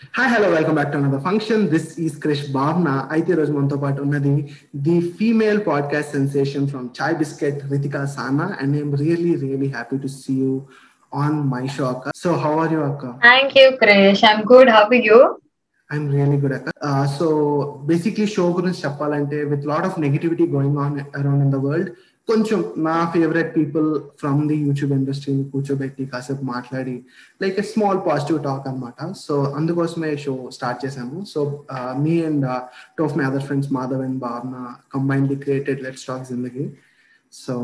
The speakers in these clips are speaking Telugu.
Hi hello welcome back to another function this is Krish Bhavana అయితే రోజు మనతో పాటు ఉన్నది the female podcast sensation from Chai Bisket Ritika Sana and I'm really really happy to see you on my show అక్క సో హౌ ఆర్ యూ అక్క Thank you, Krish. I'm good. How are you? I'm really good అక్క సో బేసిక్లీ షో గురించి చెప్పాలంటే with lot of negativity going on around in the world కొంచెం నా favourite people from the YouTube ఇండస్ట్రీని కూర్చోబెట్టి కాసేపు మాట్లాడి like a small positive talk అనమాట సో అందుకోసమే షో స్టార్ట్ చేశాము so me and two of my other friends Madhav and Bhavana combinedly created let's talk Zindagi so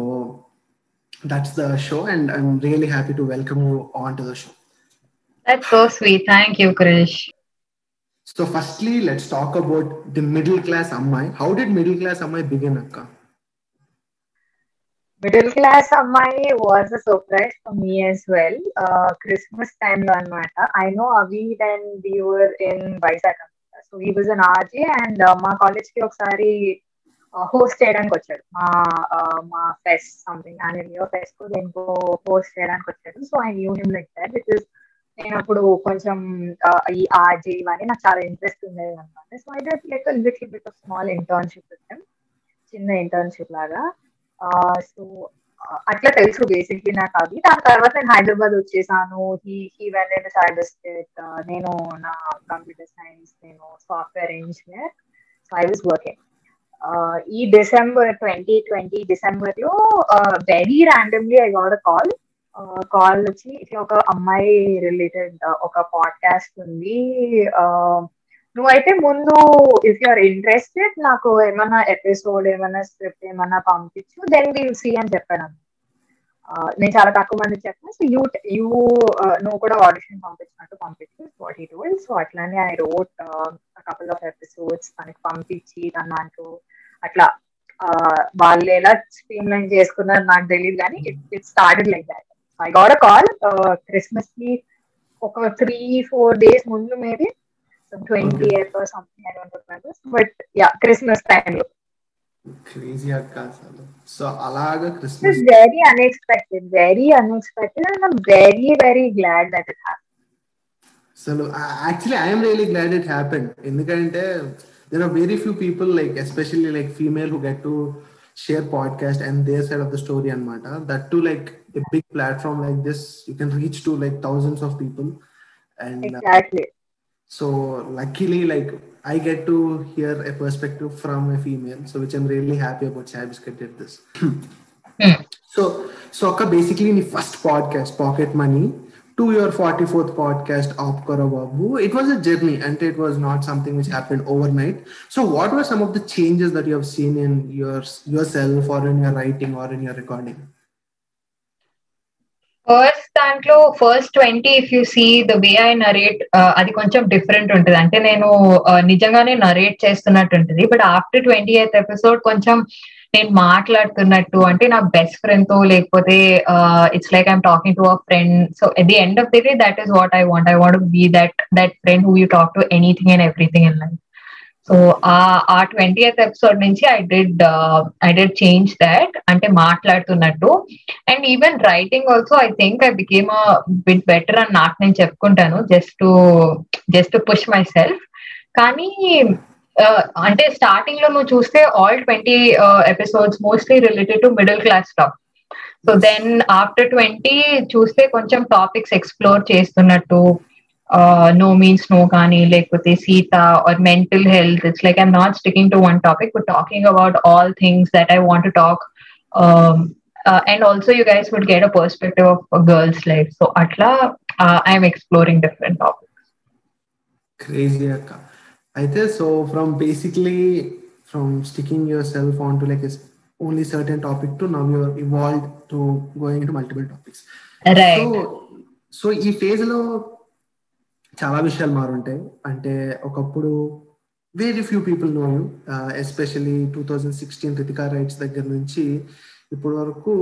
that's the show and I'm really happy to welcome you on to the show That's so sweet. Thank you, Krish. So firstly, let's talk about the middle class Ammai. How did middle class Ammai begin, Akka? Middle class Ammayi was a surprise for me as well Christmas టైమ్లో అనమాట I know avid and viewer in Vizag అనమాట సో ఈ వాజ్ అన్ ఆర్జీ అండ్ మా కాలేజ్కి ఒకసారి uh, హోస్ట్ చేయడానికి వచ్చాడు. మా uh, మా ఫెస్ట్ సంథింగ్ యాన్యువల్ ఫెస్ట్ దేనికో హోస్ట్ చేయడానికి వచ్చాడు. So I knew him like that because నేను అప్పుడు కొంచెం uh, ఈ ఆర్జీ ఇవన్నీ నాకు చాలా ఇంట్రెస్ట్ ఉండేది అనమాట so I did like little bit of small internship చిన్న ఇంటర్న్షిప్ లాగా. సో అట్లా తెలుసు బేసిక్లీ నాకు అది. దాని తర్వాత నేను హైదరాబాద్ వచ్చేసాను. హీ హీ వెన్ నేను సైబర్ స్టేట్ నేను నా కంప్యూటర్ సైన్స్ నేను software engineer so I was working ఈ డిసెంబర్ ట్వంటీ ట్వంటీ డిసెంబర్లో very randomly I got call call వచ్చి ఇట్లా ఒక అమ్మాయి రిలేటెడ్ ఒక పాడ్కాస్ట్ ఉంది. నువ్వైతే ముందు ఇఫ్ యు ఆర్ ఇంట్రెస్టెడ్ నాకు ఏమైనా ఎపిసోడ్ ఏమైనా స్క్రిప్ట్ ఏమైనా పంపించు దెన్ విల్ సీ అని చెప్పాను. నేను చాలా తక్కువ మంది చెప్పాను. సో యూ యూ నువ్వు కూడా ఆడిషన్ పంపించినట్టు పంపించు. వాట్ ఈ టోల్ సో అట్లానే I wrote couple of episodes తనకి పంపించి తన దాంట్లో అట్లా వాళ్ళు ఎలా స్ట్రీమ్ లైన్ చేసుకున్నారు నాకు తెలియదు కానీ it started like that I got a call క్రిస్మస్కి ఒక త్రీ ఫోర్ డేస్ ముందు maybe so 20th or something, I don't remember. But yeah, Christmas time. Crazy Akasalo. So Alaga Christmas. It very unexpected, very unexpected, and I'm very, very glad that it happened. So actually, I am really glad it happened. In the current day, there are very few people, like especially like female, who get to share podcast and their side of the story and mata. That too, like a big platform like this, you can reach to like thousands of people. And uh, exactly. So luckily, like I get to hear a perspective from a female, so which I'm really happy about. Chai Biscuit did this. Hmm. So, so Akka, basically, in the first podcast, Pocket Money, to your 44th podcast, Opkara Babu, it was a journey and it was not something which happened overnight. So, what were some of the changes that you have seen in your yourself or in your writing or in your recording? First దాంట్లో first twenty if you see the way I narrate అది కొంచెం డిఫరెంట్ ఉంటుంది. అంటే నేను నిజంగానే నరేట్ చేస్తున్నట్టు ఉంటుంది. But after twenty eighth episode కొంచెం నేను మాట్లాడుతున్నట్టు అంటే నా బెస్ట్ ఫ్రెండ్తో లేకపోతే it's like I'm talking to a friend so at the end of the day that is what I want I want be that that friend who you talk to anything and everything in life so ఆ ఆ ట్వంటీ ఎయిత్ ఎపిసోడ్ నుంచి I did I did change that అంటే మాట్లాడుతున్నట్టు. And even writing also I think I became a bit better అని నాకు నేను చెప్పుకుంటాను just to just to push myself కానీ uh, అంటే స్టార్టింగ్లో నువ్వు చూస్తే all twenty episodes mostly related to middle class top so then after twenty చూస్తే కొంచెం టాపిక్స్ ఎక్స్ప్లోర్ చేస్తున్నట్టు. Uh, no means no gani like with sita or mental health. It's like i'm not sticking to one topic but talking about all things that i want to talk um, uh, and also you guys would get a perspective of a girl's life. So atla uh, i'm exploring different topics. Crazy akka. I think so from basically from sticking yourself onto like a only certain topic to now you're evolved to going into multiple topics. Right. So so ఈ phase లో చాలా విషయాలు మారుంటాయి. అంటే ఒకప్పుడు very few people know you especially two thousand sixteen Ritika writes దగ్గర నుంచి ఇప్పటి వరకు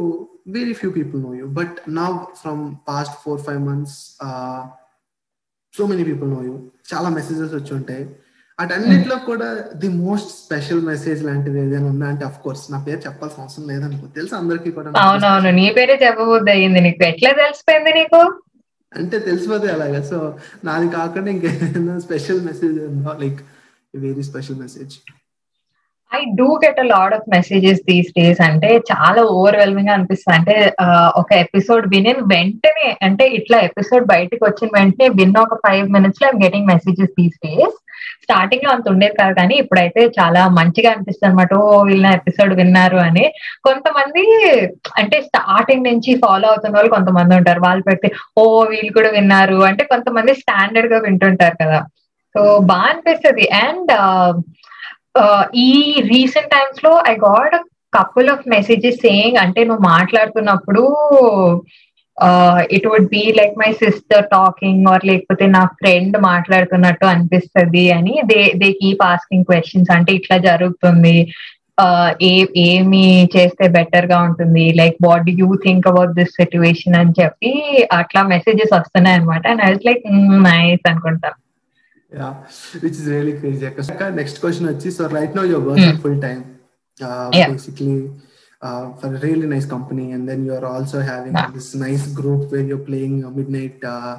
very few people know you but నా from past four five months so many people know you చాలా మెసేజెస్ వచ్చి ఉంటాయి. అటన్నిటిలో కూడా ది మోస్ట్ స్పెషల్ మెసేజ్ లాంటిది ఏదైనా ఉందా అంటే అఫ్ కోర్స్ నా పేరు చెప్పాల్సిన అవసరం లేదనుకో. తెలుసు అందరికీ కూడా? అవునవును నీ పేరే చెప్పబోద్ది అయ్యింది. నీకు ఎట్లా తెలిసిపోయింది నీకు? అంటే తెలిసిపోతే అలాగా. సో నాది కాకుండా ఇంకేదైనా special message like very special message I do get a lot of messages these days అంటే చాలా ఓవర్వెల్మింగ్గా అనిపిస్తుంది. అంటే ఒక ఎపిసోడ్ విని వెంటనే అంటే ఇట్లా ఎపిసోడ్ బయటకు వచ్చిన వెంటనే విన్న ఒక ఫైవ్ మినిట్స్లో I'm getting messages these days స్టార్టింగ్లో అంత ఉండేది కాదు కానీ ఇప్పుడైతే చాలా మంచిగా అనిపిస్తుంది అనమాట. ఓ వీళ్ళ ఎపిసోడ్ విన్నారు అని. కొంతమంది అంటే స్టార్టింగ్ నుంచి ఫాలో అవుతున్న వాళ్ళు కొంతమంది ఉంటారు. వాళ్ళు పెడితే ఓ వీళ్ళు కూడా విన్నారు అంటే కొంతమంది స్టాండర్డ్గా వింటుంటారు కదా. సో బాగా అనిపిస్తుంది. అండ్ ఈ రీసెంట్ టైమ్స్లో I got couple of messages saying అంటే నువ్వు మాట్లాడుతున్నప్పుడు it would be like my sister talking or లేకపోతే నా ఫ్రెండ్ మాట్లాడుతున్నట్టు అనిపిస్తుంది అని they they keep asking questions అంటే ఇట్లా జరుగుతుంది. ఏ ఏమి చేస్తే బెటర్గా ఉంటుంది? Like what you think about this situation అని చెప్పి అట్లా మెసేజెస్ వస్తున్నాయి అనమాట అండ్ ఐ లైక్ నైస్ అనుకుంటాను yeah which is really crazy. Akka, next question వచ్చి so right now you're working Mm. full time. Uh, uh, for a really nice company and then you're also having Yeah. this nice group where you're playing uh, midnight uh,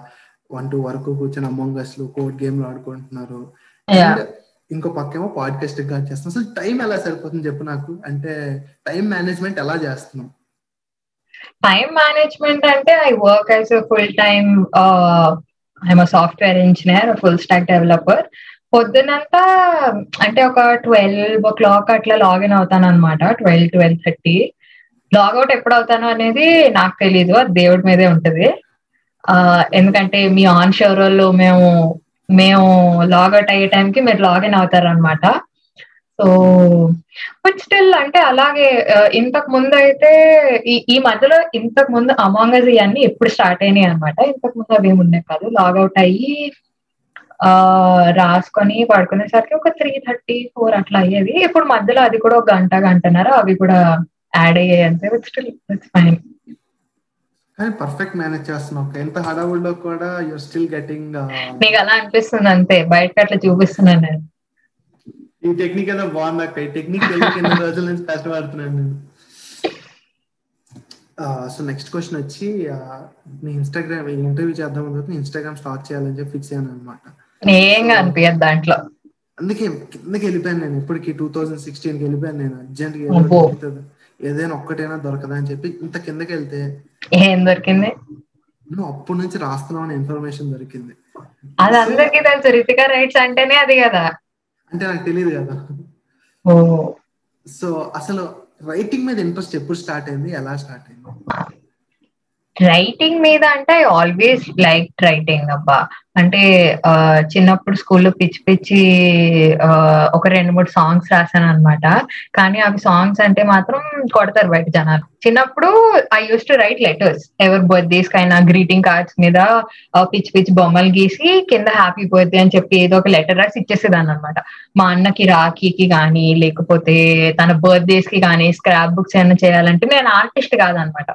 one two వరకు కూర్చొని అమంగ్ అస్లో కోడ్ గేమ్ ఆడుకుంటున్నారు. Yeah. And ఇంకో పక్కేమో పాడ్కాస్ట్గా చేస్తున్నాం. అసలు టైం ఎలా సరిపోతుంది చెప్పు నాకు? అంటే టైం మేనేజ్మెంట్ ఎలా చేస్తున్నాం? టైం మేనేజ్మెంట్ అంటే I work as a full time I'm software engineer full stack developer పొద్దునంతా అంటే ఒక ట్వెల్వ్ ఓ క్లాక్ అట్లా లాగిన్ అవుతాను అనమాట ట్వెల్వ్ ట్వెల్వ్ థర్టీ లాగౌట్ ఎప్పుడు అవుతాను అనేది నాకు తెలియదు అది దేవుడి మీదే ఉంటది. ఆ, ఎందుకంటే మీ ఆన్ షోర్ వాళ్ళు మేము మేము లాగౌట్ అయ్యే టైంకి మీరు లాగిన్ అవుతారు అనమాట సో బట్ స్టిల్ అంటే అలాగే ఇంతకు ముందు అయితే ఈ ఈ మధ్యలో ఇంతకు ముందు అమాంగజ్ ఇవన్నీ ఎప్పుడు స్టార్ట్ అయినాయి అనమాట ఇంతకు ముందు అవి ఏమి ఉన్నాయి కాదు లాగౌట్ అయ్యి రాసుకొని పడుకునేసరికి ఒక త్రీ థర్టీ ఫోర్ అట్లా అయ్యేది ఇప్పుడు మధ్యలో అది కూడా ఒక గంట గంటన్నర అవి కూడా యాడ్ అయ్యాయి అంతే స్టిల్ ఇట్స్ ఫైన్ కానీ పర్ఫెక్ట్ మేనేజ్ చేస్తున్నాం ఎంత హడావుల్లో కూడా యూర్ స్టిల్ గెటింగ్ నీకు అలా అనిపిస్తుంది అంతే. బయటకు అట్లా చూపిస్తున్నాను నేను. ఈ టెక్నిక్ ఏదో బాగుంది అక్క. ఈ టెక్నిక్ ఎన్ని రోజుల నుంచి కష్టపడుతున్నాను నేను. సో నెక్స్ట్ క్వశ్చన్ వచ్చి uh, నీ ఇన్స్టాగ్రామ్ ఇంటర్వ్యూ చేద్దాం అనుకుంటే ఇన్స్టాగ్రామ్ స్టార్ట్ చేయాలని చెప్పి ఫిక్స్ అయ్యాను అనమాట ఏంగా అనిపించదు దాంట్లో. అందుకే కిందకి వెళ్ళిపోయాను నేను. ఇప్పటికి టూ థౌజండ్ సిక్స్టీన్కి వెళ్ళిపోయాను నేను. అర్జెంట్గా. ఏదైనా ఒక్కటైనా దొరకదా అని చెప్పి ఇంత కిందకి వెళ్తే ఏం దొరికింది? నువ్వు అప్పటి నుంచి రాస్తున్నావు ఇన్ఫర్మేషన్ దొరికింది. అది అందరికీ తెలుసు. రితికా రైట్స్ అంటేనే అది కదా. అంటే నాకు తెలియదు కదా. సో అసలు రైటింగ్ మీద ఇంట్రెస్ట్ ఎప్పుడు స్టార్ట్ అయింది? ఎలా స్టార్ట్ అయింది? రైటింగ్ మీద అంటే ఐ ఆల్వేస్ లైక్ రైటింగ్ అబ్బా. అంటే చిన్నప్పుడు స్కూల్లో పిచ్చి పిచ్చి ఒక రెండు మూడు సాంగ్స్ రాశాను అనమాట కానీ అవి సాంగ్స్ అంటే మాత్రం కొడతారు బయట జనాలు. చిన్నప్పుడు I use to write letters ఎవరి బర్త్డేస్ కైనా గ్రీటింగ్ కార్డ్స్ మీద పిచ్చి పిచ్చి బొమ్మలు గీసి కింద హ్యాపీ బర్త్డే అని చెప్పి ఏదో ఒక లెటర్ రాసి ఇచ్చేసేదాన్ని అనమాట మా అన్నకి రాఖీకి కానీ లేకపోతే తన బర్త్డేస్కి కానీ స్క్రాప్ బుక్స్ ఏమైనా చేయాలంటే నేను ఆర్టిస్ట్ కాదనమాట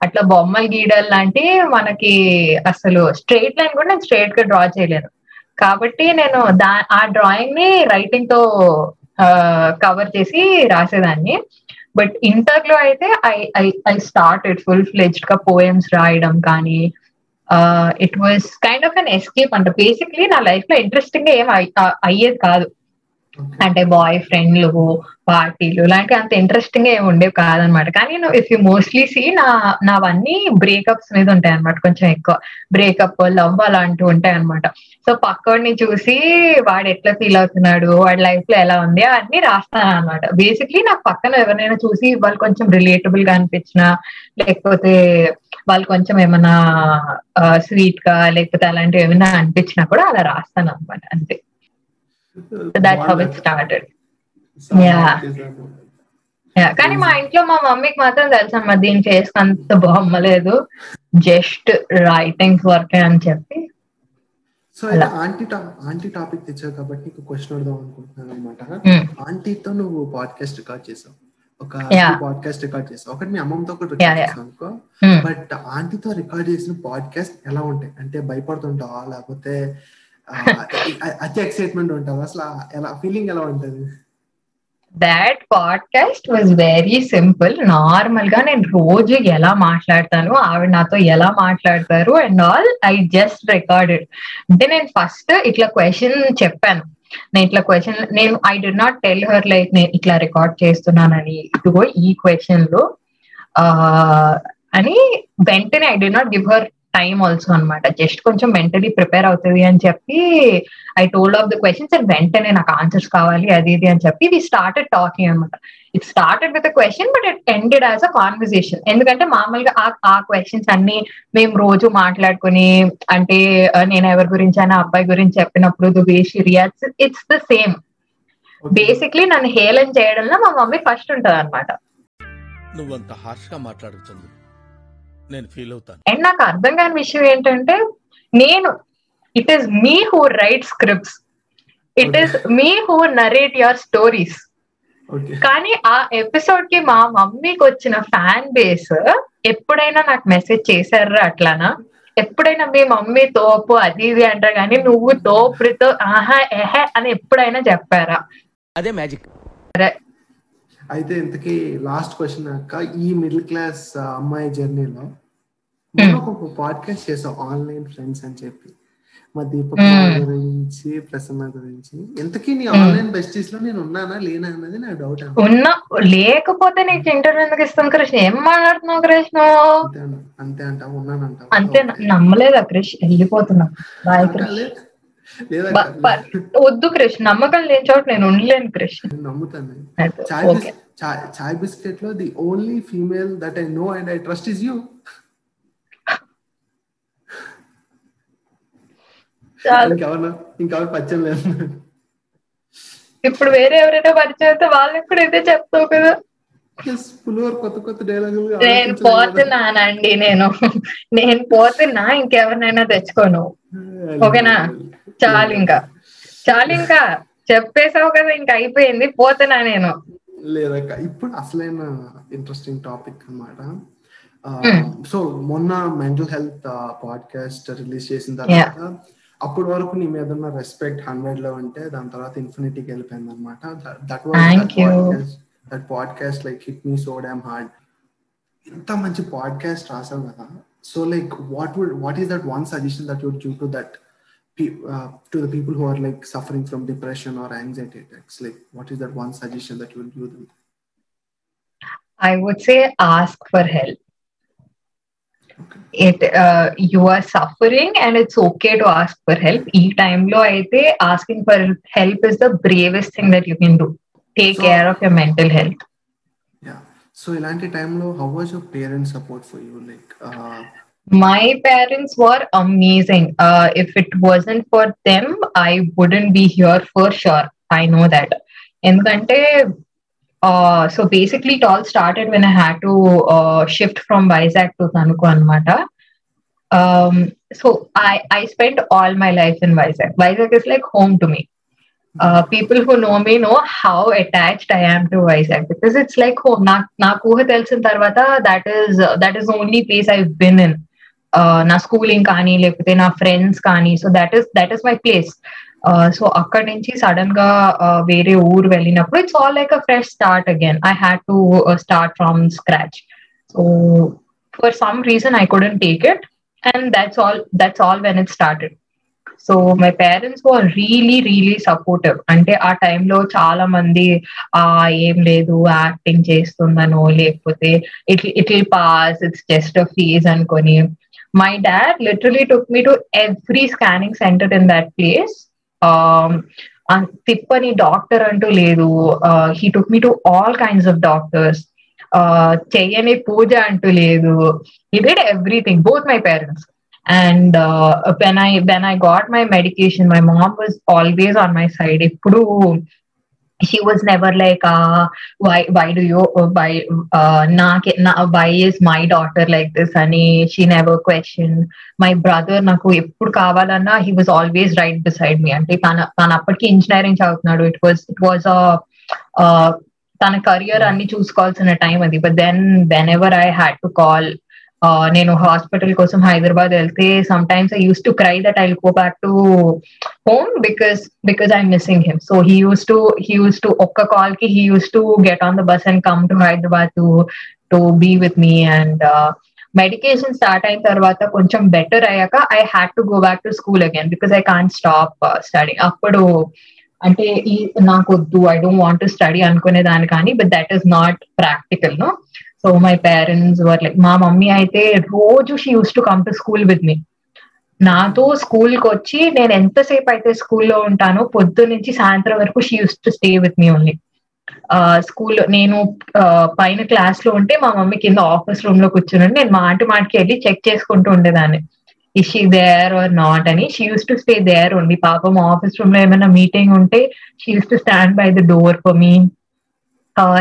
అట్లా బొమ్మలు గీయడం లాంటి మనకి అసలు స్ట్రైట్ లైన్ కూడా నేను స్ట్రైట్గా డ్రా చేయలేను. కాబట్టి నేను దా ఆ డ్రాయింగ్ని రైటింగ్తో కవర్ చేసి రాసేదాన్ని. బట్ ఇంటర్లో అయితే I I I started full ఫ్లెజ్డ్గా poems రాయడం కానీ it was kind of an escape అంట. బేసిక్లీ నా లైఫ్లో ఇంట్రెస్టింగ్ ఏం అయ్యేది కాదు. అంటే బాయ్ ఫ్రెండ్లు పార్టీలు లాంటి అంత ఇంట్రెస్టింగ్ ఏమి ఉండేవి కాదనమాట. కానీ ఇఫ్ యూ మోస్ట్లీ సీ నా నావన్నీ బ్రేకప్స్ మీద ఉంటాయి అనమాట కొంచెం ఎక్కువ. బ్రేకప్ లవ్ అలాంటివి ఉంటాయి అనమాట సో పక్కడిని చూసి వాడు ఎట్లా ఫీల్ అవుతున్నాడు వాడి లైఫ్లో ఎలా ఉంది అన్ని రాస్తాను అనమాట బేసిక్లీ నాకు పక్కన ఎవరినైనా చూసి వాళ్ళు కొంచెం రిలేటబుల్గా అనిపించినా లేకపోతే వాళ్ళు కొంచెం ఏమైనా స్వీట్గా లేకపోతే అలాంటివి ఏమైనా అనిపించినా కూడా అలా రాస్తాను అనమాట అంతే. So that's how it started Yeah. Yeah, కానీ మా ఇంట్లో మా మమ్మీకి మాత్రం తెలుసు అమ్మా దీని ఫేస్ అంత బొమ్మలేదు. జస్ట్ రైటింగ్స్ వర్క్ అని చెప్పి. సో ఆంటీ ఆంటీ టాపిక్ తెచ్చావు కాబట్టి నీకు క్వశ్చన్ అడదాం అనుకుంటున్నాను అనమాట Hmm. ఆంటీతో నువ్వు పాడ్కాస్ట్ రికార్డ్ చేసావు. ఒక. పాడ్కాస్ట్ రికార్డ్ చేసావు. ఒకటి మీ అమ్మమ్మతో కూడా Yeah, రికార్డ్. చేసావు అనుకో. Hmm. బట్ ఆంటీతో రికార్డ్ చేసిన పాడ్కాస్ట్ ఎలా ఉంటాయి? అంటే భయపడుతుంటావా? లేకపోతే అతి ఎక్సైట్మెంట్ ఉంటుంది. అసలు ఎలా ఫీలింగ్ ఎలా ఉంటుంది? That podcast was very simple నార్మల్గా నేను రోజు ఎలా మాట్లాడతాను ఆవిడ నాతో ఎలా మాట్లాడతారు and all I just recorded అంటే నేను ఫస్ట్ ఇట్లా క్వశ్చన్ చెప్పాను. నేను ఇట్లా క్వశ్చన్ నేను I did not tell her like నేను ఇట్లా రికార్డ్ చేస్తున్నానని. ఇదిగో ఈ క్వశ్చన్లో అని వెంటనే I did not give her time also అనమాట జస్ట్ కొంచెం మెంటలీ ప్రిపేర్ అవుతుంది అని చెప్పి I told of the questions and వెంటనే నాకు ఆన్సర్స్ కావాలి అది ఇది అని చెప్పి వి స్టార్టెడ్ టాకింగ్ అనమాట it started with question but it ended as a conversation ఎందుకంటే మామూలుగా ఆ క్వశ్చన్స్ అన్ని మేము రోజు మాట్లాడుకుని అంటే నేను ఎవరి గురించి అయినా అబ్బాయి గురించి చెప్పినప్పుడు the way she reacts it's the same basically నన్ను హేళన చేయడంలో మా మమ్మీ ఫస్ట్ ఉంటది అనమాట నువ్వంత హార్ష్గా మాట్లాడుతుంది నేను ఫీల్ అవుతాను. అండ్ నాకు అర్థం కాని విషయం ఏంటంటే నేను it is me who write scripts it is me who narrate your stories కానీ ఆ ఎపిసోడ్కి మా మమ్మీకి వచ్చిన ఫ్యాన్ బేస్ ఎప్పుడైనా నాకు మెసేజ్ చేశారా అట్లానా? ఎప్పుడైనా మీ మమ్మీ తోపు అది ఇది అంటారు కానీ నువ్వు తోపుతో ఆహా ఎహే అని ఎప్పుడైనా చెప్పారా? అదే మ్యాజిక్ అయితే ఇంతకీ లాస్ట్ క్వశ్చన్ అక్క. ఈ మిడిల్ క్లాస్ అమ్మాయి జర్నీలో ఒక పాడ్కాస్ట్ చేసాం ఆన్లైన్ ఫ్రెండ్స్ అని చెప్పి. మా దీపక్ గురించి ప్రసన్న గురించి. ఎంతకీ నీ ఆన్లైన్ బెస్టీస్లో నేను ఉన్నానా లేనా అన్నది నా డౌట్ ఉన్నా లేకపోతే నీకు ఇంటర్వ్యూ ఎందుకు ఇస్తాం కృష్ణ? ఏం మాట్లాడుతున్నావు కృష్ణ? అంతే అంట ఉన్నానంట. అంతే నమ్మలేదా కృష్ వెళ్ళిపోతున్నా. కృష్ణ. వద్దు కృష్ణ నమ్మకం లేని చోట నేను ఉండలేను కృష్ణ. నమ్ముతాను. Chai బిస్కెట్లో the only female that I know and I trust is you. ఇంకెవరు ఇంకెవరు పరిచయం లేదు. ఇప్పుడు వేరే ఎవరైనా పరిచయం అయితే వాళ్ళకి కూడా ఇదే చెప్తావు కదా. కొత్త కొత్త డైలాగులు నేను పోతున్నానండి నేను నేను పోతున్నా ఇంకెవరినైనా తెచ్చుకోను. ఓకేనా? చాలు ఇంకా చాలు ఇంకా చెప్పేసావు కదా ఇంకా అయిపోయింది పోతున్నా నేను. లేదక్క ఇప్పుడు అసలైన ఇంట్రెస్టింగ్ టాపిక్ అనమాట సో మొన్న మెంటల్ హెల్త్ పాడ్కాస్ట్ రిలీజ్ చేసిన తర్వాత అప్పటి వరకు నీ మీద ఉన్న రెస్పెక్ట్ హండ్రెడ్లో ఉంటే దాని తర్వాత ఇన్ఫినిటీకి వెళ్ళిపోయింది అనమాట that that podcast like hit me so damn hard ఇంత మంచి పాడ్కాస్ట్ రాసావు కదా. So like what would what is that one suggestion that would give to that uh, to the people who are like suffering from depression or anxiety attacks like what is that one suggestion that you will give them? I would say ask for help. Okay. it uh, you are suffering and it's okay to ask for help. e time lo aithe asking for help is the bravest thing that you can do. Take so, care of your mental health. Yeah. So ilanti time lo how was your parents support for you? Like uh, my parents were amazing uh, if it wasn't for them i wouldn't be here for sure i know that ఎందుకంటే uh, so basically it all started when I had to uh, shift from Vizag to Tanuku Anmata. Um, so I, I spent all my life in Vizag. Vizag is like home to me. Uh, people who know me know how attached I am to Vizag because it's like home. Na, na kuha telsin tarvata, that is uh, that నా స్కూలింగ్ కానీ లేకపోతే నా ఫ్రెండ్స్ కానీ. So na schooling kani, lekute my place so అక్కడి నుంచి సడన్గా వేరే ఊరు వెళ్ళినప్పుడు it's all like a fresh start again I had to start from scratch so for some reason I couldn't take it and that's all that's all when it started so my parents were really really supportive అంటే ఆ టైంలో చాలా మంది ఆ ఏం లేదు యాక్టింగ్ చేస్తుందనో లేకపోతే it it pass it's just phase అనుకొని. My dad literally took me to every scanning centre in that place తిప్పని doctor అంటూ లేదు he took me to all kinds of doctors చెయ్యని పూజ అంటూ లేదు he did everything both my parents and when I when I got my medication my mom was always on my side ఎప్పుడు she was never like uh why why do you uh, why uh na, na why is my daughter like this ani she never questioned my brother నాకు ఎప్పుడు కావాలన్నా he was always right beside me అంటే తన తన అప్పటికి ఇంజనీరింగ్ చదువుతున్నాడు ఇట్ వాజ్ ఇట్ వాజ్ తన కెరియర్ అన్ని చూసుకోవాల్సిన టైం అది but then whenever I had to call నేను హాస్పిటల్ కోసం హైదరాబాద్ వెళ్తే sometimes I use to cry that I go back to home because because I'm missing him so he use to he use to ఒక్క కాల్కి he use to get on the bus and come to Hyderabad to to be with me and medication start అయిన తర్వాత కొంచెం బెటర్ అయ్యాక I had to go back to school again because I can't stop study అప్పుడు అంటే ఈ నాకు వద్దు I don't want to study అనుకునే దాని కానీ but that is not practical no so my parents were like మా మమ్మీ అయితే రోజు she use to come to school with me నాతో స్కూల్కి వచ్చి నేను ఎంతసేపు అయితే స్కూల్లో ఉంటానో పొద్దు నుంచి సాయంత్రం వరకు she use to stay with me only school నేను పైన క్లాస్లో ఉంటే మా మమ్మీ కింద ఆఫీస్ రూమ్లో కూర్చుని నేను మాటి మాటికి వెళ్ళి చెక్ చేసుకుంటూ ఉండేదాన్ని. Is she there or not అని. She used to stay there only పాపం ఆఫీస్ రూమ్లో ఏమైనా మీటింగ్ ఉంటే she used to stand by the door for me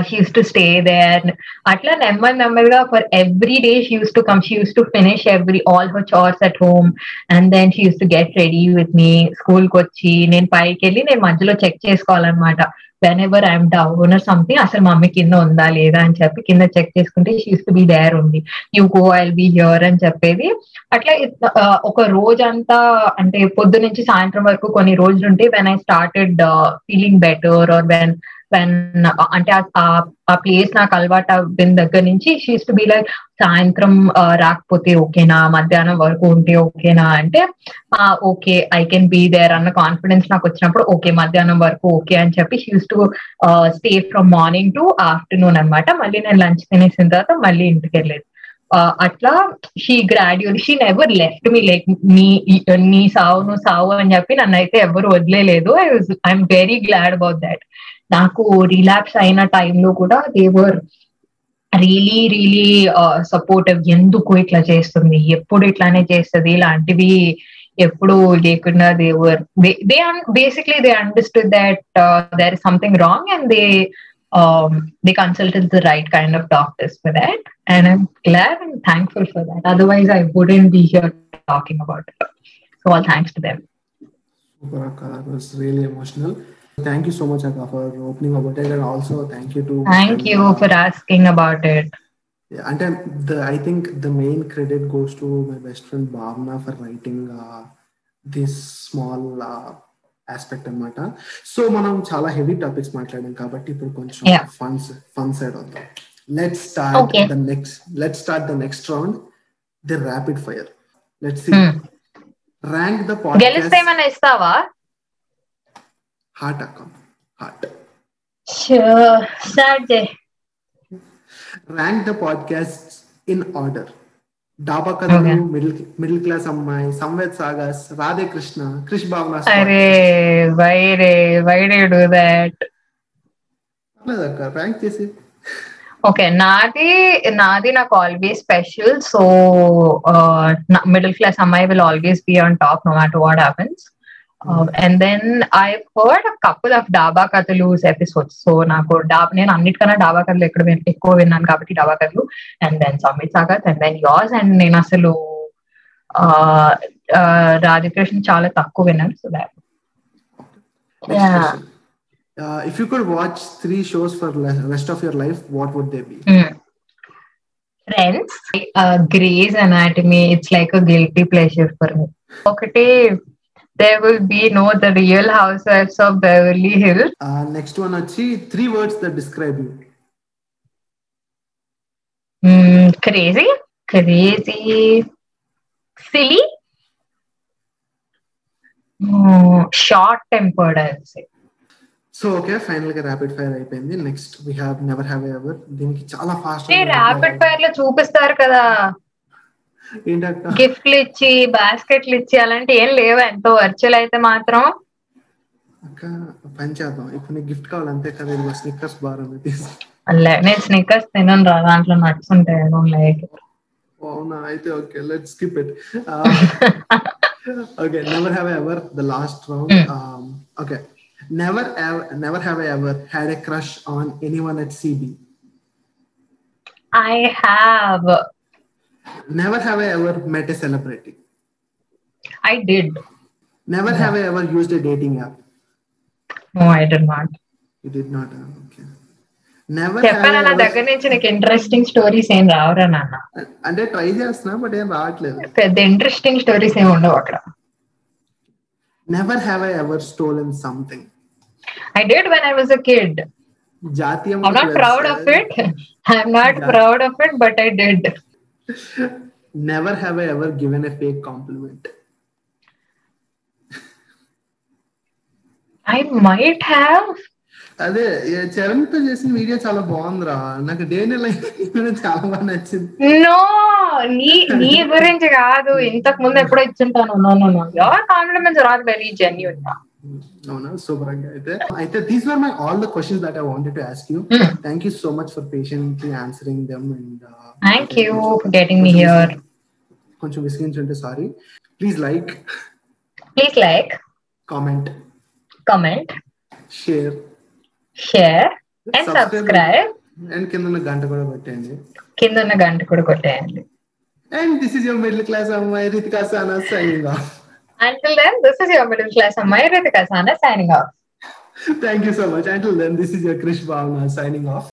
she used to stay there అట్లా నెమ్మది నెమ్మదిగా for every day she used to come she used to finish every all her chores at home and then she used to get ready with me స్కూల్కి వచ్చి నేను పైకి వెళ్ళి నేను మధ్యలో చెక్ చేసుకోవాలన్నమాట. Whenever I'm down or something అసలు మా మమ్మీ కింద ఉందా లేదా అని చెప్పి కింద చెక్ చేసుకుంటే she used to be there ఉంది you go I be here అని చెప్పేది. అట్లా ఒక రోజంతా అంటే పొద్దు నుంచి సాయంత్రం వరకు కొన్ని రోజులు ఉంటే when I started feeling better or when when uh, అంటే ఆ ప్లేస్ నాకు అలవాటు అవ్విన దగ్గర నుంచి షీస్ టు బి లైక్ సాయంత్రం uh, రాకపోతే ఓకేనా? మధ్యాహ్నం వరకు ఉంటే ఓకేనా? అంటే okay I can be there అన్న కాన్ఫిడెన్స్ నాకు వచ్చినప్పుడు ఓకే మధ్యాహ్నం వరకు ఓకే అని చెప్పి she's to stay from morning to afternoon అనమాట మళ్ళీ నేను లంచ్ తినేసిన తర్వాత మళ్ళీ ఇంటికి వెళ్ళేది. అట్లా she gradual she never left me like నీ నీ సావు నువ్వు సావు అని చెప్పి నన్ను అయితే ఎవరు వదిలేదు I was I'm very glad about that నాకు రిలాక్స్ అయిన టైంలో కూడా దేవర్ రియలీ రియలీ సపోర్టివ్ ఎందుకు ఇట్లా చేస్తుంది? ఎప్పుడు ఇట్లానే చేస్తుంది? ఇలాంటివి ఎప్పుడు లేకుండా దేవర్ they basically they understood that there is something wrong and they they consult the right kind of doctors for that and I'm clear and thankful for that otherwise I wouldn't be here talking about so all thanks to them Thank you so much, Akka, for opening about it. And also, thank you to. Thank you for asking about it. Yeah, and then the I think the main credit goes to my best friend Bhavna for writing uh, this small uh, aspect అనమాట సో మనం చాలా హెవీ టాపిక్స్ మాట్లాడాం కాబట్టి ఇప్పుడు కొంచెం. ఫన్స్ ఫన్ సైడ్ వద్దాం let start Okay. The next let start the next round the rapid fire let see Hmm. Rank the గెలిస్తే పాడ్కాస్ట్ ఇస్తావా హార్ట్ అక్క హార్ట్ స్టార్ట్ చేయి rank the podcast in order Daba Kathalu Okay. Middle middle class అమ్మాయి సంవేద్ సాగస్ రాధే కృష్ణ క్రిష్ భావన అరే వై రే వై డే డూ దాట్ అక్క ర్యాంక్ చేసి ఓకే నాది నాది నాకు always special so middle class అమ్మాయి will always be on top no matter what happens and then I heard couple of Daba Kathalu episodes so నాకు డాబా నేను అన్నిటికన్నా డాబా కథలు ఎక్కడ ఎక్కువ విన్నాను కాబట్టి Daba Kathalu and then Samit Sagat and then as and నేను అసలు రాజకృష్ణ చాలా తక్కువ విన్నాను. So that. Uh, you could watch three shows for le- rest of your life, what would they be? Friends Grey's Anatomy it's like a guilty pleasure for me ఒకటి will be no the real house wives of Beverly Hill Uh, next one, Achi, three words that describe you. Crazy crazy silly short tempered అయితే సో ఓకే ఫైనల్గా ర్యాపిడ్ ఫైర్ అయిపోయింది. Next we have never have ever దీనికి చాలా ఫాస్ట్ ర్యాపిడ్ ఫైర్లో చూపిస్తారు కదా. ఏంటక్క? గిఫ్ట్లు ఇచ్చి బాస్కెట్లు ఇచ్చి అలాంటి ఏం లేవు? ఎంతో వర్చువల్ అయితే మాత్రం. అక్క పని చేద్దాం. ఇప్పుడు నీకు గిఫ్ట్ కావాలి అంతే కదా? ఇదిగో స్నిక్కర్స్ బార్ అని తీసి లే నేను స్నిక్కర్స్ తినను రా దాంట్లో నట్స్ ఉంటాయి అవునా? అయితే okay let skip it okay never have ever the last round okay never never have ever had a crush on anyone at CB I have. Never have I ever met a celebrity. I did. Never have I ever used a dating app. No, I did not. You did not. uh, okay. Never చెప్పాను నా దగ్గర నుంచి నీకు ఇంట్రెస్టింగ్ స్టోరీస్ ఏం రావురా నాన్న అంటే ట్రై చేస్తున్నా బట్ ఏం రావట్లేదు పెద్ద ఇంట్రెస్టింగ్ స్టోరీస్ ఏమి ఉండవు అక్కడ never have I ever stolen something I did when I was a kid జాతీయం I'm not proud of it. I'm not proud of it, but I did. never have I ever given a fake compliment I might have. అదే చరణ్తో చేసిన వీడియో చాలా బాగుందిరా. నాకు డే లైఫ్ చాలా బాగా నచ్చింది. No, నీ నీ గురించి కాదు. ఇంతకు ముందు ఎప్పుడో ఇచ్చుంటాను. No no no your compliments are very genuine అవునా? సూపర్గా అయితే అయితే these were my all the questions that I wanted to ask you thank you so much for patiently answering them and thank you for getting me here కొంచెం విసిగించుంటే sorry please like please like comment comment share share and subscribe and కింద ఉన్న గంట కూడా పెట్టండి కింద ఉన్న గంట కూడా కొట్టేయండి. And this is your middle class అమ్మాయి Ritika Sana signing off Until then, this is your middle class Amaya Ritika Sana signing off. Thank you so much. Until then, this is your Krish Bhavna signing off.